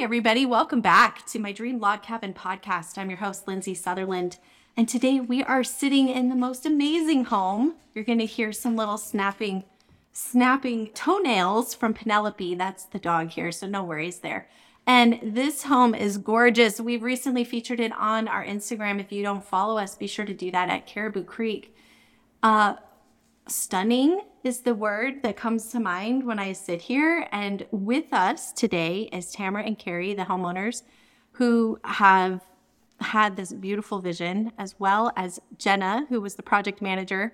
everybody. Welcome back to my Dream Log Cabin podcast. I'm your host, Lindsay Sutherland. And today we are sitting in the most amazing home. You're going to hear some little snapping, snapping toenails from Penelope. That's the dog here, so no worries there. And this home is gorgeous. We've recently featured it on our Instagram. If you don't follow us, be sure to do that at Caribou Creek. Uh, stunning is the word that comes to mind when I sit here. And with us today is Tamara and Carrie, the homeowners, who have had this beautiful vision, as well as Jenna, who was the project manager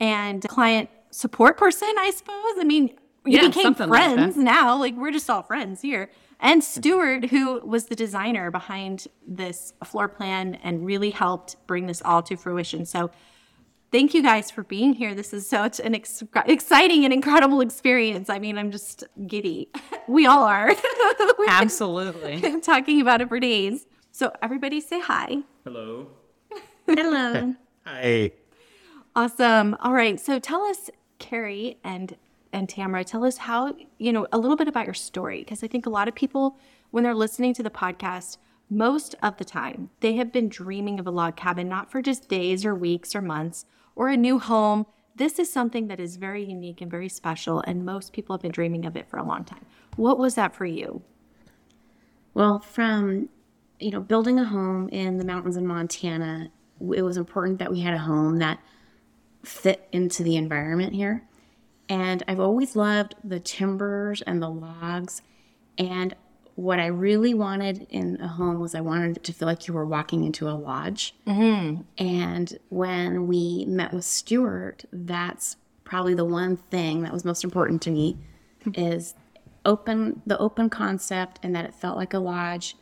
and client support person, I suppose. I mean, you Yeah, became something like friends now. Like we're just all friends here. And Stuart, who was the designer behind this floor plan and really helped bring this all to fruition. So thank you guys for being here. This is such an ex- exciting and incredible experience. I mean, I'm just giddy. We all are. Absolutely. talking about it for days. So everybody say hi. Hello. Hello. Hi. Awesome. All right. So tell us, Carrie and and Tamara, tell us how you know a little bit about your story because I think a lot of people when they're listening to the podcast, most of the time they have been dreaming of a log cabin not for just days or weeks or months or a new home. This is something that is very unique and very special, and most people have been dreaming of it for a long time. What was that for you? Well, from you know, building a home in the mountains in Montana, it was important that we had a home that fit into the environment here. And I've always loved the timbers and the logs. And what I really wanted in a home was I wanted it to feel like you were walking into a lodge. Mm-hmm. And when we met with Stuart, that's probably the one thing that was most important to me is open the open concept and that it felt like a lodge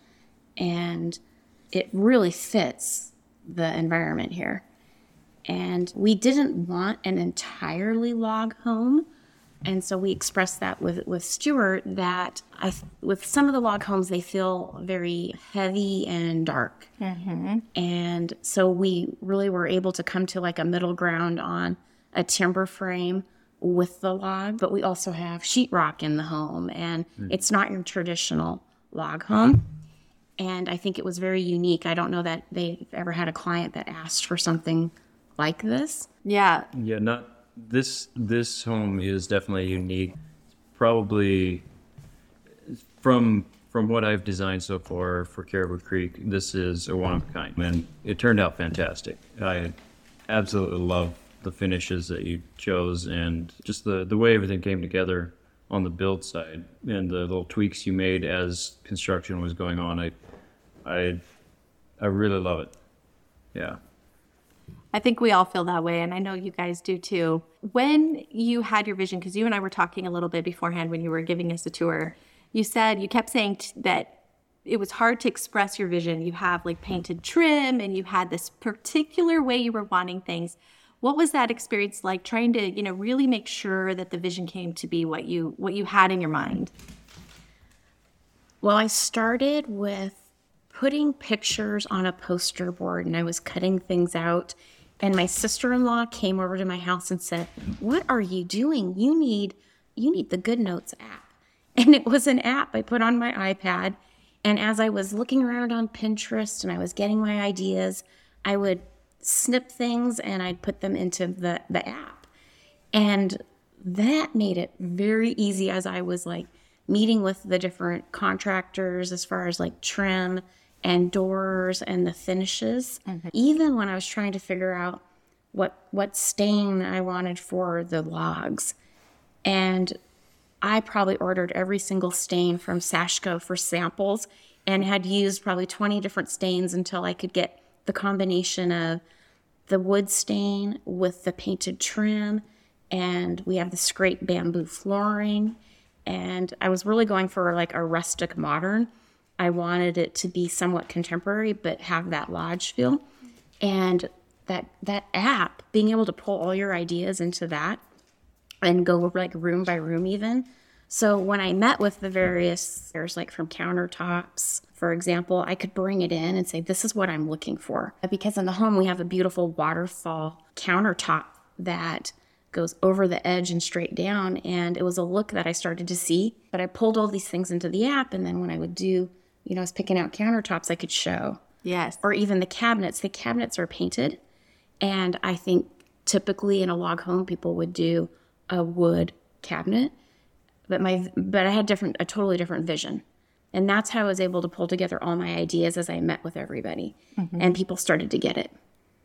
and it really fits the environment here. And we didn't want an entirely log home. And so we expressed that with, with Stuart that I, with some of the log homes, they feel very heavy and dark. Mm-hmm. And so we really were able to come to like a middle ground on a timber frame with the log, but we also have sheetrock in the home, and hmm. it's not your traditional log home. And I think it was very unique. I don't know that they've ever had a client that asked for something like this. Yeah, Yeah, not this. This home is definitely unique. Probably from from what I've designed so far for Caribou Creek, this is a one of a kind, and it turned out fantastic. I absolutely love the finishes that you chose, and just the the way everything came together on the build side, and the little tweaks you made as construction was going on. I I I really love it. Yeah. I think we all feel that way, and I know you guys do too. When you had your vision, because you and I were talking a little bit beforehand when you were giving us a tour, you said you kept saying t- that it was hard to express your vision. You have like painted trim, and you had this particular way you were wanting things. What was that experience like, trying to you know really make sure that the vision came to be what you what you had in your mind? Well, I started with putting pictures on a poster board and I was cutting things out. And my sister-in-law came over to my house and said, "What are you doing? You need you need the Good Notes app." And it was an app I put on my iPad. And as I was looking around on Pinterest and I was getting my ideas, I would snip things and I'd put them into the, the app. And that made it very easy as I was like meeting with the different contractors as far as like trim and doors and the finishes. Mm-hmm. Even when I was trying to figure out what what stain I wanted for the logs. And I probably ordered every single stain from Sashco for samples and had used probably 20 different stains until I could get the combination of the wood stain with the painted trim. And we have the scrape bamboo flooring. And I was really going for like a rustic modern. I wanted it to be somewhat contemporary, but have that lodge feel. And that that app, being able to pull all your ideas into that and go like room by room even. So when I met with the various there's like from countertops, for example, I could bring it in and say, This is what I'm looking for. Because in the home we have a beautiful waterfall countertop that goes over the edge and straight down. And it was a look that I started to see. But I pulled all these things into the app. And then when I would do, you know, I was picking out countertops, I could show. Yes. Or even the cabinets. The cabinets are painted. And I think typically in a log home, people would do a wood cabinet. But my but I had different a totally different vision. And that's how I was able to pull together all my ideas as I met with everybody. Mm-hmm. And people started to get it.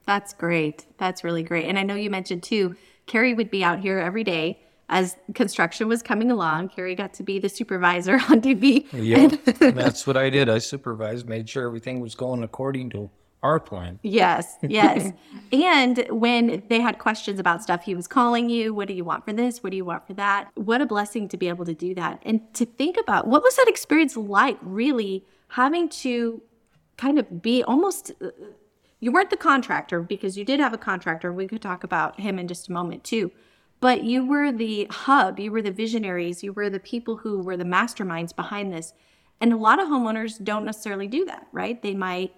That's great. That's really great. And I know you mentioned too, Carrie would be out here every day as construction was coming along. Carrie got to be the supervisor on duty. Yeah, that's what I did. I supervised, made sure everything was going according to our plan. Yes, yes. and when they had questions about stuff, he was calling you. What do you want for this? What do you want for that? What a blessing to be able to do that. And to think about what was that experience like, really having to kind of be almost. uh, You weren't the contractor because you did have a contractor. We could talk about him in just a moment too. But you were the hub, you were the visionaries, you were the people who were the masterminds behind this. And a lot of homeowners don't necessarily do that, right? They might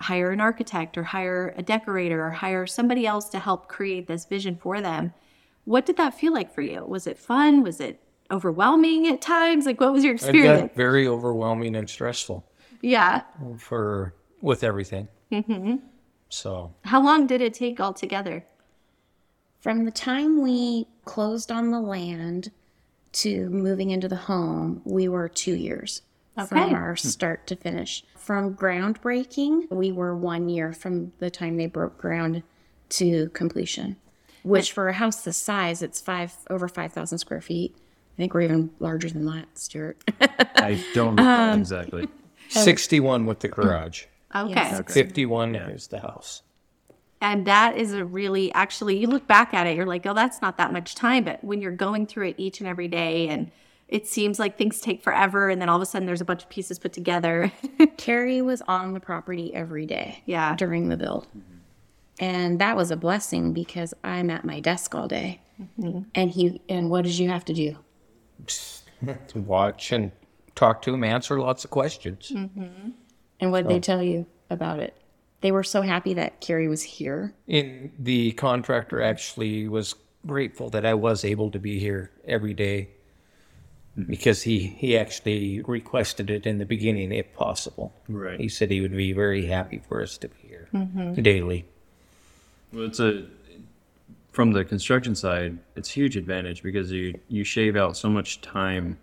hire an architect or hire a decorator or hire somebody else to help create this vision for them. What did that feel like for you? Was it fun? Was it overwhelming at times? Like what was your experience? very overwhelming and stressful Yeah. for with everything. Mm-hmm. So How long did it take altogether? From the time we closed on the land to moving into the home, we were two years Okay. from our start to finish. From groundbreaking, we were one year from the time they broke ground to completion. Which for a house this size, it's five over five thousand square feet. I think we're even larger than that, Stuart. I don't recall um, exactly. sixty-one with the garage, Okay. Yes. fifty-one is the house. And that is a really, actually, you look back at it, you're like, oh, that's not that much time. But when you're going through it each and every day, and it seems like things take forever, and then all of a sudden there's a bunch of pieces put together. Carrie was on the property every day Yeah. during the build. Mm-hmm. And that was a blessing because I'm at my desk all day. Mm-hmm. And he and what did you have to do? To watch and talk to him, answer lots of questions. Mm-hmm. And what did they tell you about it? They were so happy that Carrie was here. And the contractor actually was grateful that I was able to be here every day because he, he actually requested it in the beginning if possible. Right. He said he would be very happy for us to be here mm-hmm. daily. Well, it's a from the construction side, it's a huge advantage because you you shave out so much time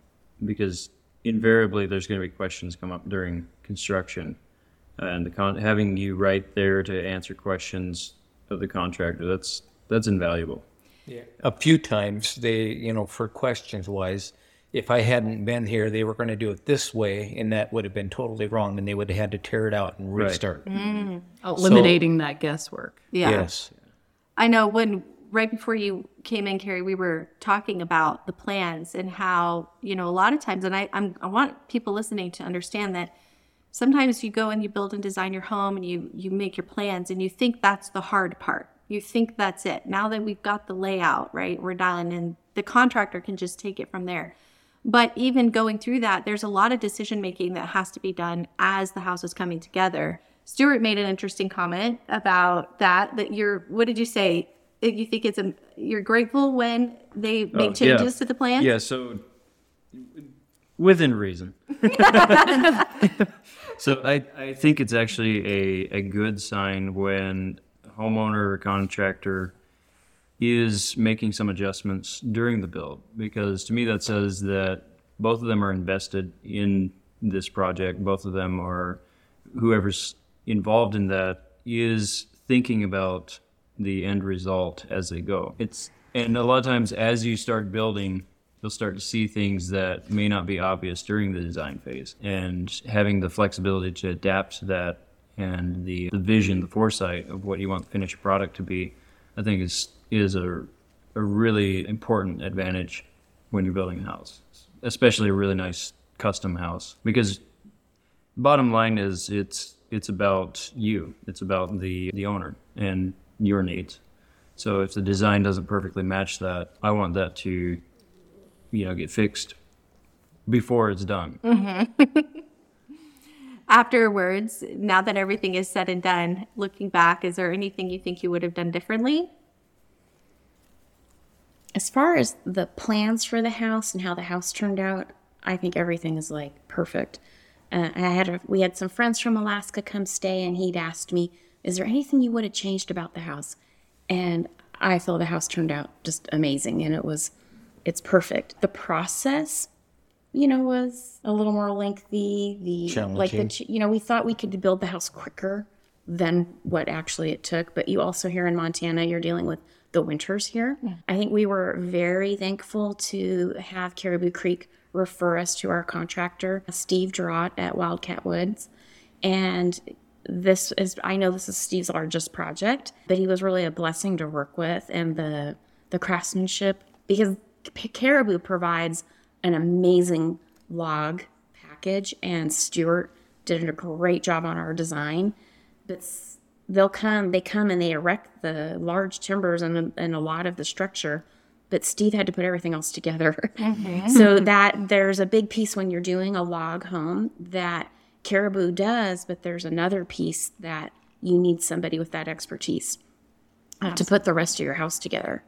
because invariably there's going to be questions come up during construction, and the con- having you right there to answer questions of the contractor that's that's invaluable. Yeah. A few times they, you know, for questions wise, if I hadn't been here, they were going to do it this way, and that would have been totally wrong, and they would have had to tear it out and Right. restart. Mm. Oh, eliminating that guesswork. yeah. Yes. I know when right before you came in, Carrie, we were talking about the plans and how, you know, a lot of times, and I, I'm, I want people listening to understand that sometimes you go and you build and design your home and you, you make your plans and you think that's the hard part. You think that's it. Now that we've got the layout, right, we're dialing in, the contractor can just take it from there. But even going through that, there's a lot of decision making that has to be done as the house is coming together. Stuart made an interesting comment about that. That you're, what did you say? You think it's a, you're grateful when they make Oh, changes yeah. to the plan? Yeah, so within reason. so I, I think it's actually a, a good sign when homeowner or contractor is making some adjustments during the build because to me that says that both of them are invested in this project. Both of them are whoever's involved in that is thinking about the end result as they go. It's and a lot of times as you start building, you'll start to see things that may not be obvious during the design phase. And having the flexibility to adapt to that and the, the vision, the foresight of what you want the finished product to be, I think is is a a really important advantage when you're building a house, especially a really nice custom house. Because bottom line is it's it's about you. It's about the the owner and your needs. So if the design doesn't perfectly match that, I want that to you know get fixed before it's done. Afterwards, now that everything is said and done, looking back, is there anything you think you would have done differently? as far as the plans for the house and how the house turned out, I think everything is like perfect. Uh, I had a, we had some friends from Alaska come stay, and he'd asked me, "Is there anything you would have changed about the house?" And I feel the house turned out just amazing, and it was, it's perfect. The process, you know, was a little more lengthy. The like the you know we thought we could build the house quicker than what actually it took. But you also here in Montana, you're dealing with the winters here. I think we were very thankful to have Caribou Creek refer us to our contractor, Steve Drott at Wildcat Woods. And this is I know this is Steve's largest project, but he was really a blessing to work with and the the craftsmanship because P- Caribou provides an amazing log package and Stuart did a great job on our design. But they'll come, they come and they erect the large timbers and, and a lot of the structure. But Steve had to put everything else together. so that there's a big piece when you're doing a log home that Caribou does, but there's another piece that you need somebody with that expertise uh, to put the rest of your house together.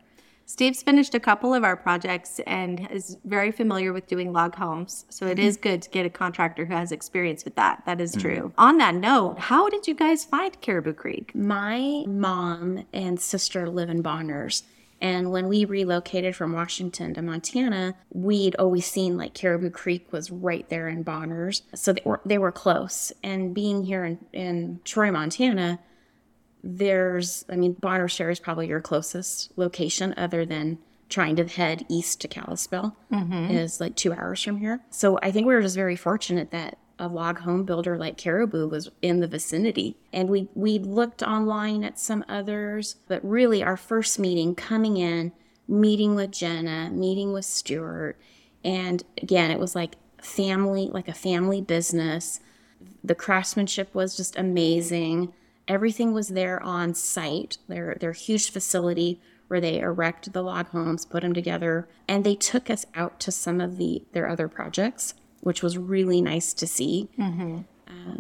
Steve's finished a couple of our projects and is very familiar with doing log homes. So it is mm-hmm. good to get a contractor who has experience with that. That is mm-hmm. true. On that note, how did you guys find Caribou Creek? My mom and sister live in Bonners. And when we relocated from Washington to Montana, we'd always seen like Caribou Creek was right there in Bonners. So they were, they were close. And being here in, in Troy, Montana, there's, I mean, Bonners Ferry is probably your closest location other than trying to head east to Kalispell mm-hmm. is like two hours from here. So I think we were just very fortunate that a log home builder like Caribou was in the vicinity. And we, we looked online at some others, but really our first meeting coming in, meeting with Jenna, meeting with Stuart. And again, it was like family, like a family business. The craftsmanship was just amazing. Everything was there on site. Their their huge facility where they erect the log homes, put them together, and they took us out to some of the their other projects, which was really nice to see. Uh,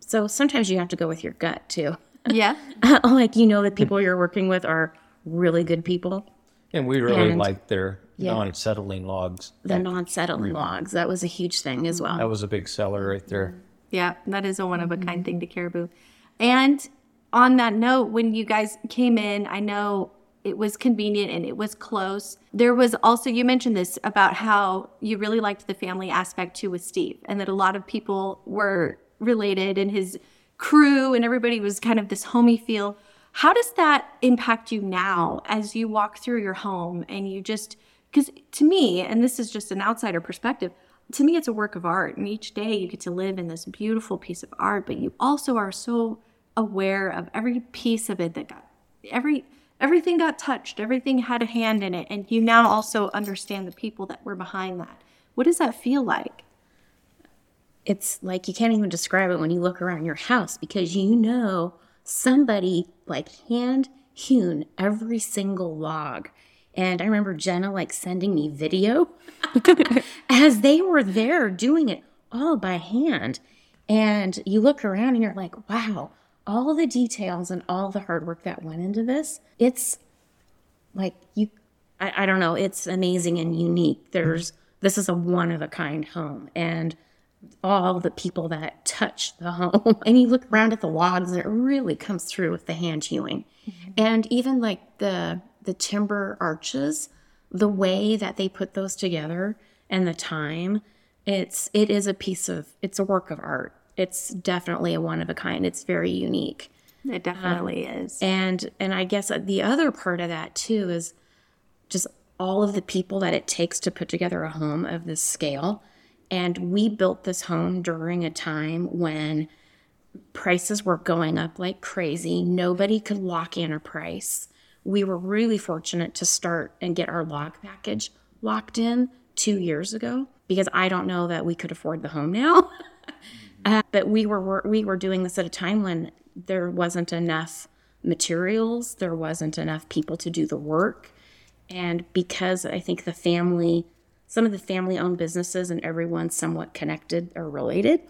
so sometimes you have to go with your gut too. Yeah. like you know the people you're working with are really good people. And we really And- liked their Yeah. non-settling logs. The non-settling logs that was a huge thing as well. That was a big seller right there. Yeah, that is a one of a kind thing to Caribou. And on that note, when you guys came in, I know it was convenient and it was close. There was also, you mentioned this about how you really liked the family aspect too with Steve, and that a lot of people were related and his crew and everybody was kind of this homey feel. How does that impact you now as you walk through your home and you just, because to me, and this is just an outsider perspective, to me it's a work of art and each day you get to live in this beautiful piece of art but you also are so aware of every piece of it that got every everything got touched everything had a hand in it and you now also understand the people that were behind that what does that feel like it's like you can't even describe it when you look around your house because you know somebody like hand hewn every single log. And I remember Jenna like sending me video as they were there doing it all by hand. And you look around and you're like, wow, all the details and all the hard work that went into this. It's like you I, I don't know it's amazing and unique there's this is a one of a kind home and all the people that touch the home and you look around at the logs and it really comes through with the hand hewing mm-hmm. and even like the the timber arches the way that they put those together and the time it's it is a piece of it's a work of art. It's definitely a one of a kind. It's very unique. It um, definitely is. and and i guess the other part of that too is just all of the people that it takes to put together a home of this scale. And we built this home during a time when prices were going up like crazy. Nobody could lock in a price we were really fortunate to start and get our log package locked in two years ago because i don't know that we could afford the home now. Uh, but we were we were doing this at a time when there wasn't enough materials, there wasn't enough people to do the work, and because I think the family, some of the family-owned businesses and everyone's somewhat connected or related,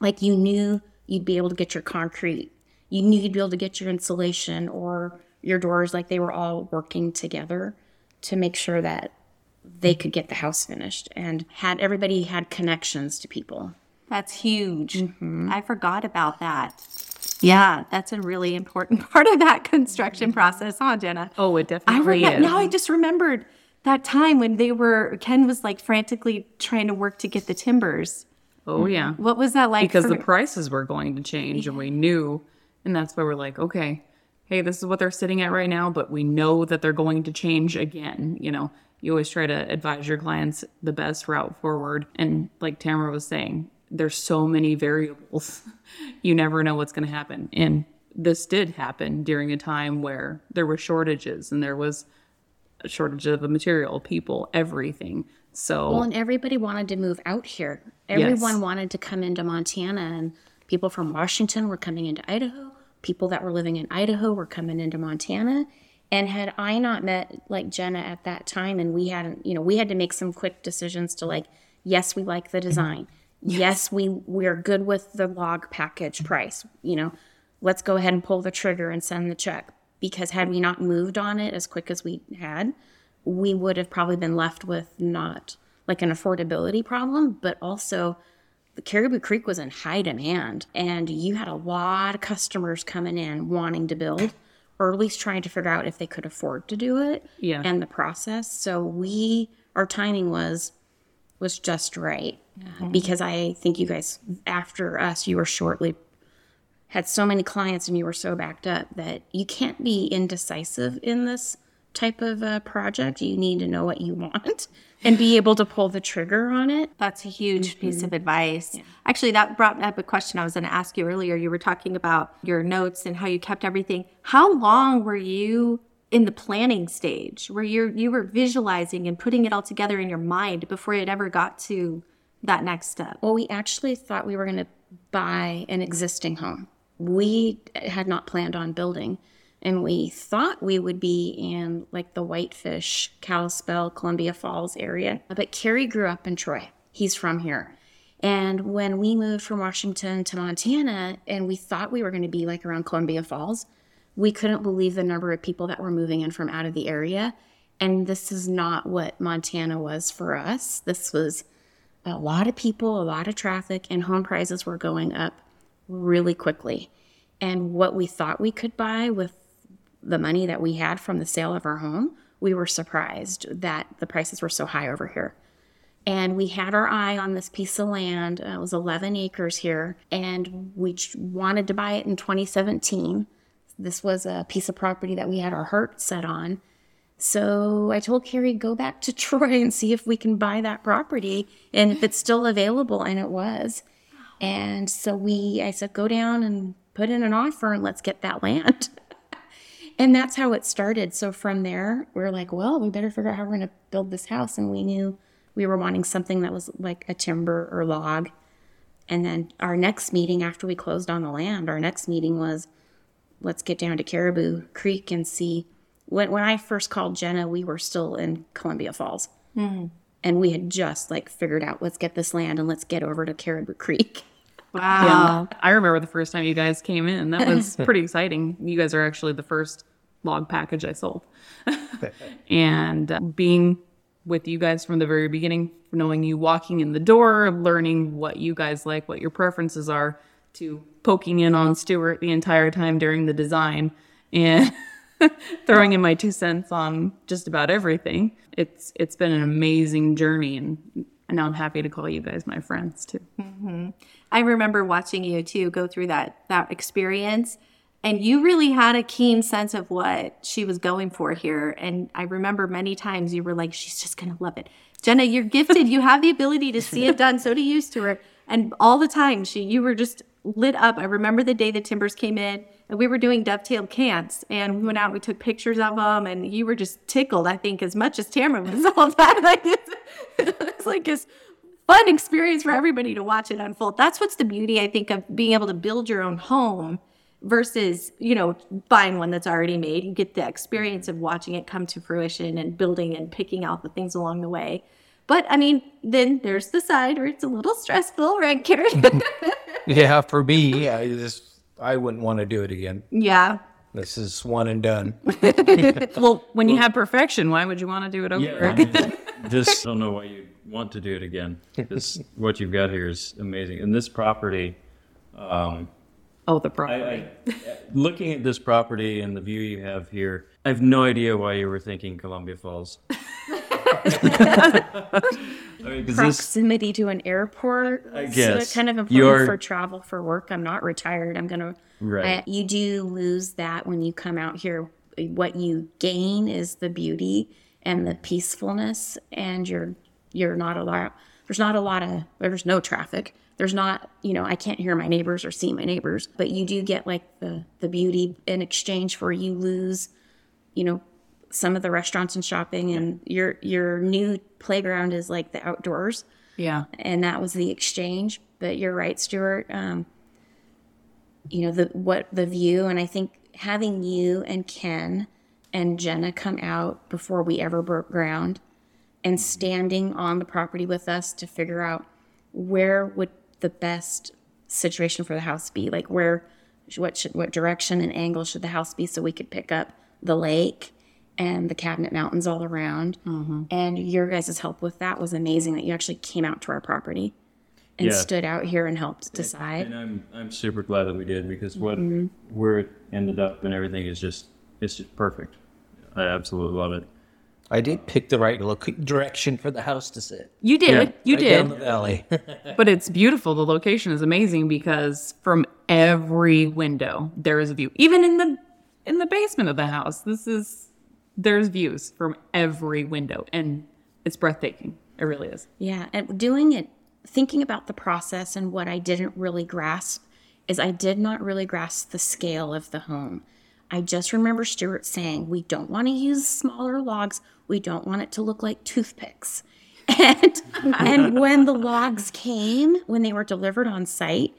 like you knew you'd be able to get your concrete, you knew you'd be able to get your insulation or your doors, like they were all working together to make sure that they could get the house finished and had everybody had connections to people. That's huge. Mm-hmm. I forgot about that. Yeah, that's a really important part of that construction process, huh, Jenna? Oh, it definitely I definitely remember, is. now I just remembered that time when they were Ken was like frantically trying to work to get the timbers. oh, yeah. What was that like? Because for- the prices were going to change and we knew. And that's why we're like, okay, hey, this is what they're sitting at right now, but we know that they're going to change again. You know, you always try to advise your clients the best route forward. And like Tamara was saying, there's so many variables. you never know what's going to happen. And this did happen during a time where there were shortages and there was a shortage of the material, people, everything. So Well, and everybody wanted to move out here. Everyone wanted to come into Montana, and people from Washington were coming into Idaho. People that were living in Idaho were coming into Montana. And had I not met like Jenna at that time, and we hadn't, you know, we had to make some quick decisions to like, yes, we like the design. Yes, we we're good with the log package price. You know, let's go ahead and pull the trigger and send the check. Because had we not moved on it as quick as we had, we would have probably been left with not like an affordability problem, but also Caribou Creek was in high demand and you had a lot of customers coming in wanting to build or at least trying to figure out if they could afford to do it Yeah. and the process. So we our timing was was just right uh, because I think you guys after us you were shortly had so many clients and you were so backed up that you can't be indecisive in this type of uh, project. You need to know what you want and be able to pull the trigger on it. That's a huge Mm-hmm. piece of advice. Actually, that brought up a question I was going to ask you earlier. You were talking about your notes and how you kept everything. How long were you in the planning stage where you you were visualizing and putting it all together in your mind before it ever got to that next step? Well, we actually thought we were going to buy an existing home. We had not planned on building, and we thought we would be in like the Whitefish, Kalispell, Columbia Falls area. But Kerry grew up in Troy. He's from here. And when we moved from Washington to Montana, and we thought we were going to be like around Columbia Falls, we couldn't believe the number of people that were moving in from out of the area. And this is not what Montana was for us. This was a lot of people, a lot of traffic, and home prices were going up really quickly. And what we thought we could buy with the money that we had from the sale of our home, we were surprised that the prices were so high over here. And we had our eye on this piece of land. Uh, it was 11 acres here, and we wanted to buy it in 2017. This was a piece of property that we had our heart set on. So I told Carrie, go back to Troy and see if we can buy that property and if it's still available. And it was. And so we, I said, go down and put in an offer and let's get that land. and that's how it started. So from there, we are like, well, we better figure out how we're going to build this house. And we knew we were wanting something that was like a timber or log. And then our next meeting after we closed on the land, our next meeting was, let's get down to Caribou Creek and see. When, when I first called Jenna, we were still in Columbia Falls. Mm-hmm. And we had just like figured out, let's get this land and let's get over to Caribou Creek. Wow. I remember the first time you guys came in. That was pretty exciting. You guys are actually the first log package I sold. and uh, being with you guys from the very beginning, knowing you walking in the door, learning what you guys like, what your preferences are, to poking in on Stuart the entire time during the design and throwing in my two cents on just about everything. It's it's been an amazing journey and and now I'm happy to call you guys my friends too. I remember watching you too go through that that experience and you really had a keen sense of what she was going for here and I remember many times you were like she's just going to love it. Jenna, you're gifted. You have the ability to see it done. So do you, Stuart. And all the time she you were just lit up. I remember the day the timbers came in and we were doing dovetailed cants and we went out and we took pictures of them and you were just tickled, I think, as much as Tamara was all that. Like, it's like this fun experience for everybody to watch it unfold. That's what's the beauty, I think, of being able to build your own home versus, you know, buying one that's already made. You get the experience of watching it come to fruition and building and picking out the things along the way. But I mean, then there's the side where it's a little stressful, right, Karen? Yeah, for me, I just I wouldn't want to do it again. yeah. This is one and done. Well, when you have perfection, why would you want to do it over Yeah, again? this I don't know why you want to do it again. This what you've got here is amazing, and this property. Um, Oh, the I, property. I, looking at this property and the view you have here, I have no idea why you were thinking Columbia Falls. I mean, 'cause this, Proximity to an airport. I So guess. it's kind of important You're- for travel for work. I'm not retired. I'm gonna. Right. I- you do lose that when you come out here. What you gain is the beauty and the peacefulness, and you're you're not a lot. There's not a lot of. There's no traffic. There's not. You know, I can't hear my neighbors or see my neighbors, but you do get like the the beauty in exchange for you lose. You know, some of the restaurants and shopping, and your your new playground is like the outdoors yeah. and that was the exchange. But you're right, Stuart. Um, you know the what the view, and I think having you and Ken and Jenna come out before we ever broke ground, and standing on the property with us to figure out where would the best situation for the house be, like where, what should, what direction and angle should the house be, so we could pick up the lake and the Cabinet Mountains all around. And your guys' help with that was amazing. That you actually came out to our property and Yeah. stood out here and helped decide. and I'm I'm super glad that we did because what Mm-hmm. where it ended up and everything is just it's just perfect. I absolutely love it. I did pick the right look direction for the house to sit. You did. Yeah. You Right did. down the valley. But it's beautiful. The location is amazing because from every window there is a view. Even in the in the basement of the house, this is there's views from every window and it's breathtaking. It really is. Yeah, and doing it, thinking about the process and what I didn't really grasp is I did not really grasp the scale of the home. I just remember Stuart saying, we don't want to use smaller logs. We don't want it to look like toothpicks. And, and when the logs came, when they were delivered on site,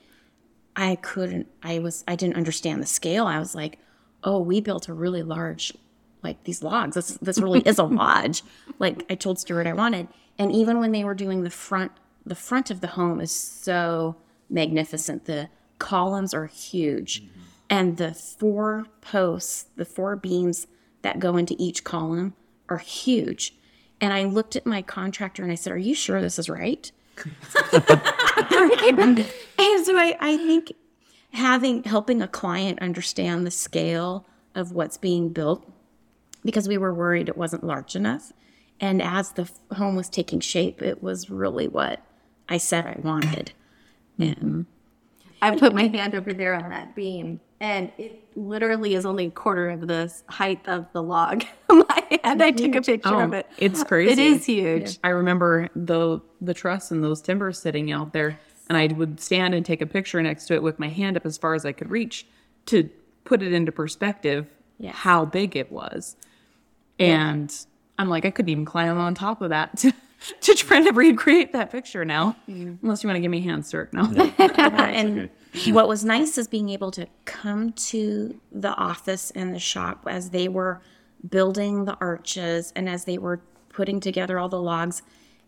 I couldn't, I was, I didn't understand the scale. I was like, oh, we built a really large, like these logs. This, this really is a lodge. Like I told Stuart I wanted. And even when they were doing the front, the front of the home is so magnificent. The columns are huge. Mm-hmm. And the four posts, the four beams that go into each column are huge. And I looked at my contractor and I said, Are you sure this is right? and so I, I think having helping a client understand the scale of what's being built because we were worried it wasn't large enough and as the home was taking shape it was really what i said i wanted and I put my hand over there on that beam, and it literally is only a quarter of the height of the log. my hand, I took a picture of oh, it. Oh, It's crazy. It is huge. I remember the the truss and those timbers sitting out there, and I would stand and take a picture next to it with my hand up as far as I could reach to put it into perspective Yes. how big it was. And I'm like, I couldn't even climb on top of that to, to try to recreate that picture now. Unless you want to give me a hand, sir. No. and what was nice is being able to come to the office and the shop as they were building the arches and as they were putting together all the logs.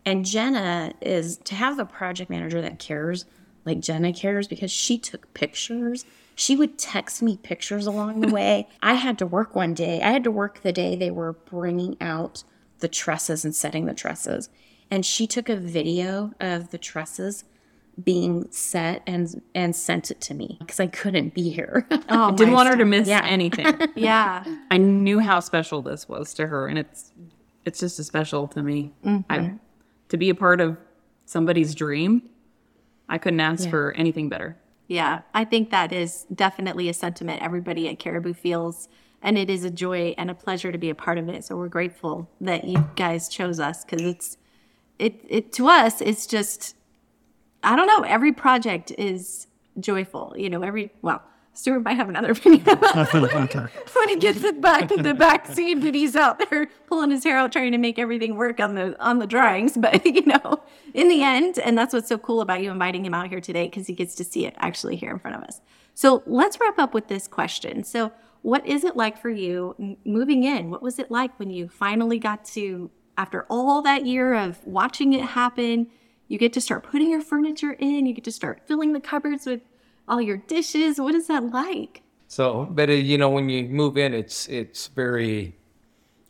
And Jenna is to have a project manager that cares, like Jenna cares, because she took pictures. She would text me pictures along the way. I had to work one day. I had to work the day they were bringing out the trusses and setting the trusses. And she took a video of the trusses being set and and sent it to me because I couldn't be here. Oh, Didn't want her to miss Yeah. anything. Yeah. I knew how special this was to her, and it's it's just as special to me. I, mm-hmm. to be a part of somebody's dream, I couldn't ask for anything better. Yeah, I think that is definitely a sentiment everybody at Caribou feels. And it is a joy and a pleasure to be a part of it. So we're grateful that you guys chose us because it's, it, it, to us, it's just, I don't know, every project is joyful. You know, every, well, Stuart might have another opinion about when he gets it back in the back seat, but he's out there pulling his hair out trying to make everything work on the on the drawings. But you know, in the end, and that's what's so cool about you inviting him out here today because he gets to see it actually here in front of us. So let's wrap up with this question. So, what is it like for you moving in? What was it like when you finally got to, after all that year of watching it happen, you get to start putting your furniture in, you get to start filling the cupboards with all your dishes. What is that like? So, but uh, you know, when you move in, it's it's very,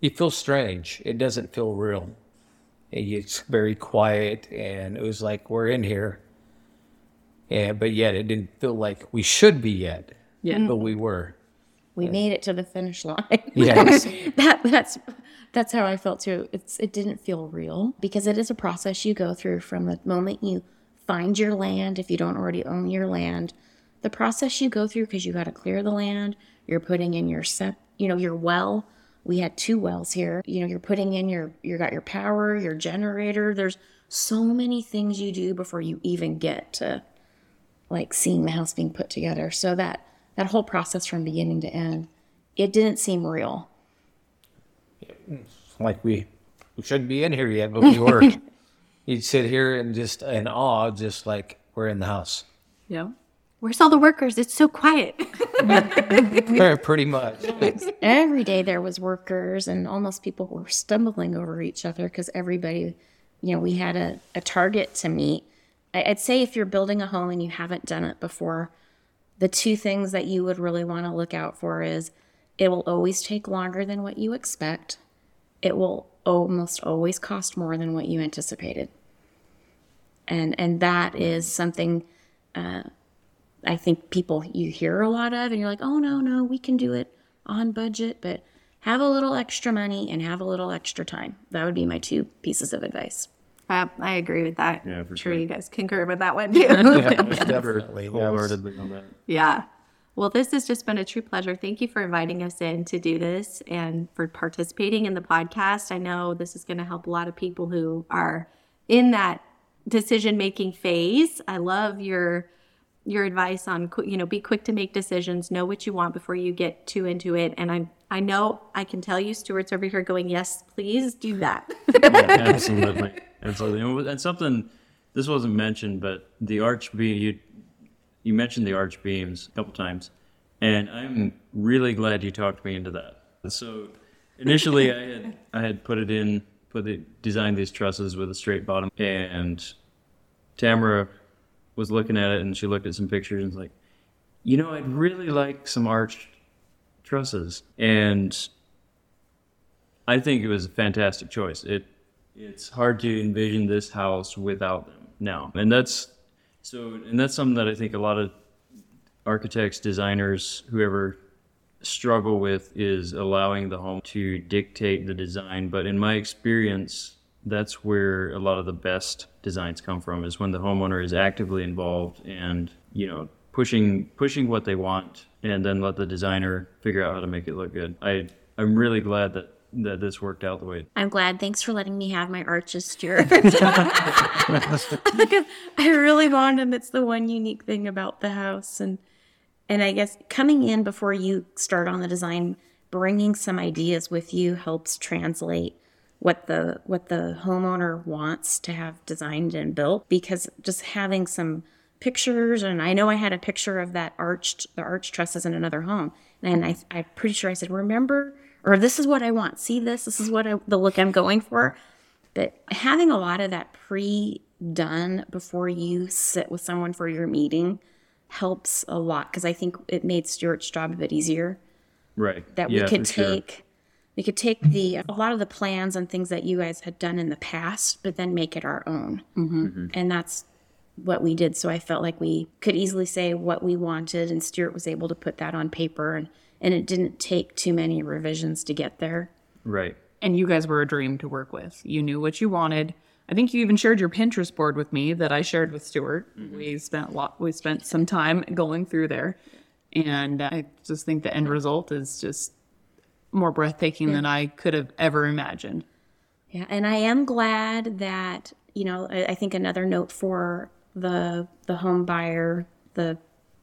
you feel strange. It doesn't feel real. It's very quiet, and it was like we're in here, and but yet it didn't feel like we should be yet. Yeah. but we were. We made it to the finish line. Yes. that that's that's how I felt too. It's it didn't feel real because it is a process you go through from the moment you find your land if you don't already own your land. The process you go through because you got to clear the land, you're putting in your sep, you know, your well. We had two wells here. You know, you're putting in your you got your power, your generator. There's so many things you do before you even get to like seeing the house being put together. So that that whole process from beginning to end, it didn't seem real. Mm. like we we shouldn't be in here yet, but we were. You'd sit here and just in awe, just like we're in the house. Yeah. Where's all the workers? It's so quiet. Pretty much. Every day there was workers, and almost people were stumbling over each other because everybody, you know, we had a, a target to meet. I, I'd say if you're building a home and you haven't done it before, the two things that you would really want to look out for is it will always take longer than what you expect. It will almost always cost more than what you anticipated. And and that is something uh, I think people you hear a lot of, and you're like, oh no, no, we can do it on budget, but have a little extra money and have a little extra time. That would be my two pieces of advice. Uh, I agree with that. Yeah, for sure sure. you guys concur with that one too. Definitely. yes. Wholeheartedly on that. yeah. Well, this has just been a true pleasure. Thank you for inviting us in to do this and for participating in the podcast. I know this is going to help a lot of people who are in that decision making phase. I love your your advice on you know be quick to make decisions, know what you want before you get too into it. And I I know I can tell you, Stuart's over here going, yes, please do that. absolutely, absolutely. And, something this wasn't mentioned, but the arch beam you mentioned the arch beams a couple times, and I'm really glad you talked me into that. So initially, I had I had put it in, put it designed these trusses with a straight bottom, and Tamara was looking at it, and she looked at some pictures and was like, you know, I'd really like some arched trusses, and I think it was a fantastic choice. It it's hard to envision this house without them now, and that's so, and that's something that I think a lot of architects, designers, whoever struggle with is allowing the home to dictate the design. But in my experience, that's where a lot of the best designs come from is when the homeowner is actively involved and you know pushing pushing what they want and then let the designer figure out how to make it look good i i'm really glad that that this worked out the way I'm glad. Thanks for letting me have my arches, Stuart. because I really want them. It's the one unique thing about the house, and and I guess coming in before you start on the design, bringing some ideas with you helps translate what the what the homeowner wants to have designed and built. Because just having some pictures, and I know I had a picture of that arched the arch trusses in another home, and I I'm pretty sure I said, remember or this is what I want. See this? This is what I, the look I'm going for. But having a lot of that pre done before you sit with someone for your meeting helps a lot because I think it made Stuart's job a bit easier. right That Yeah, we could for sure. take, we could take the a lot of the plans and things that you guys had done in the past, but then make it our own. Mm-hmm. And that's what we did. So I felt like we could easily say what we wanted, and Stuart was able to put that on paper, and and it didn't take too many revisions to get there. right And you guys were a dream to work with. You knew what you wanted. I think you even shared your Pinterest board with me that I shared with Stuart. Mm-hmm. We spent a lot. We spent some time going through there, and I just think the end result is just more breathtaking than I could have ever imagined. Yeah, and I am glad that you know. I, I think another note for the the home buyer, the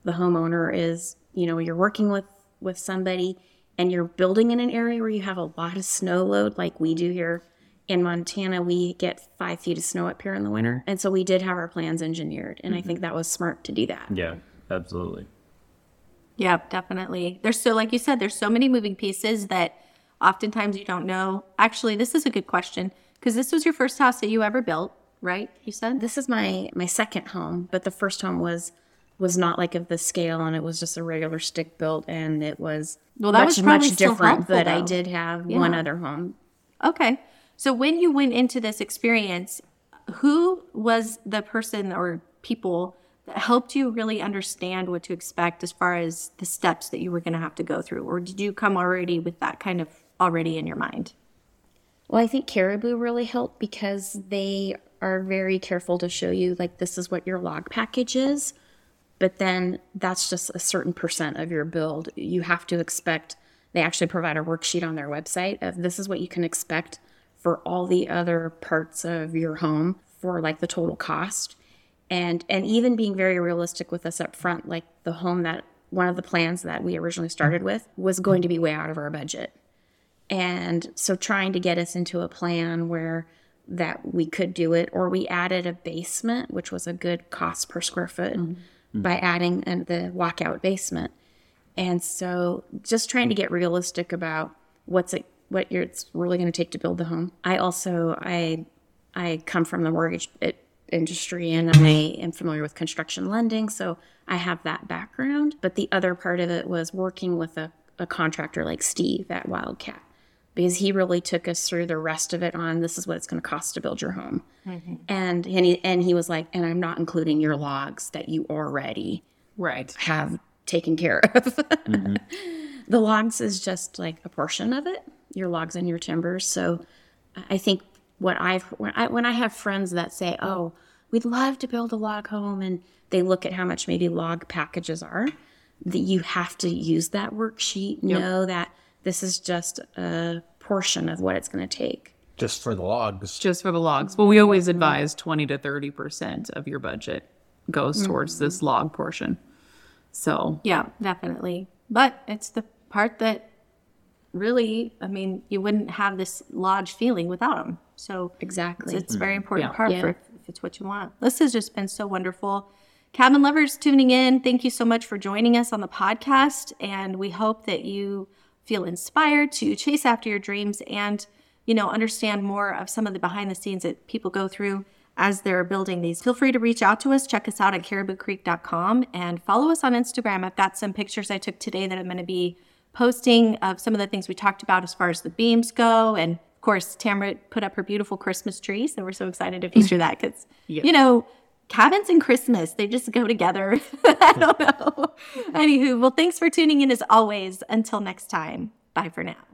the homeowner is you know you're working with with somebody and you're building in an area where you have a lot of snow load, like we do here in Montana. We get five feet of snow up here in the winter, and so we did have our plans engineered, and I mm-hmm. think that was smart to do that. yeah absolutely Yeah, definitely. There's so, like you said, there's so many moving pieces that oftentimes you don't know. Actually, this is a good question because this was your first house that you ever built, right? You said? This is my my second home, but the first home was was not like of the scale and it was just a regular stick built and it was Well, that much, was much different. helpful, But I did have one other home. Okay. So when you went into this experience, who was the person or people that helped you really understand what to expect as far as the steps that you were going to have to go through? Or did you come already with that kind of already in your mind? Well, I think Caribou really helped because they are very careful to show you like this is what your log package is, but then that's just a certain percent of your build. You have to expect they actually provide a worksheet on their website of this is what you can expect for all the other parts of your home for like the total cost. And and even being very realistic with us up front, like the home that one of the plans that we originally started with was going to be way out of our budget. And so trying to get us into a plan where that we could do it, or we added a basement, which was a good cost per square foot mm-hmm. By adding uh, the walkout basement. And so just trying to get realistic about what's it, what you're, it's really going to take to build the home. I also, I, I come from the mortgage it, industry and I am familiar with construction lending. So I have that background. But the other part of it was working with a, a contractor like Steve at Wildcat because he really took us through the rest of it on this is what it's going to cost to build your home. Mm-hmm. And, and he, and he was like, and I'm not including your logs that you already Right. have taken care of. Mm-hmm. the logs is just like a portion of it, your logs and your timbers. So I think what I've when I when I have friends that say, "Oh, we'd love to build a log home," and they look at how much maybe log packages are, that you have to use that worksheet. Know that this is just a portion of what it's going to take. Just for the logs. Just for the logs. Well, we always advise 20 to 30% of your budget goes mm-hmm. towards this log portion. So, Yeah, definitely. But it's the part that really, I mean, you wouldn't have this lodge feeling without them. So Exactly. it's a very mm-hmm. important Yeah. part Yeah. for if it's what you want. This has just been so wonderful. Cabin lovers tuning in, thank you so much for joining us on the podcast. And we hope that you feel inspired to chase after your dreams and, you know, understand more of some of the behind the scenes that people go through as they're building these. Feel free to reach out to us. Check us out at cariboucreek.com and follow us on Instagram. I've got some pictures I took today that I'm going to be posting of some of the things we talked about as far as the beams go. And of course, Tamara put up her beautiful Christmas tree. So we're so excited to feature that because, you know, cabins and Christmas, they just go together. I don't know. Anywho, well, thanks for tuning in as always. Until next time, bye for now.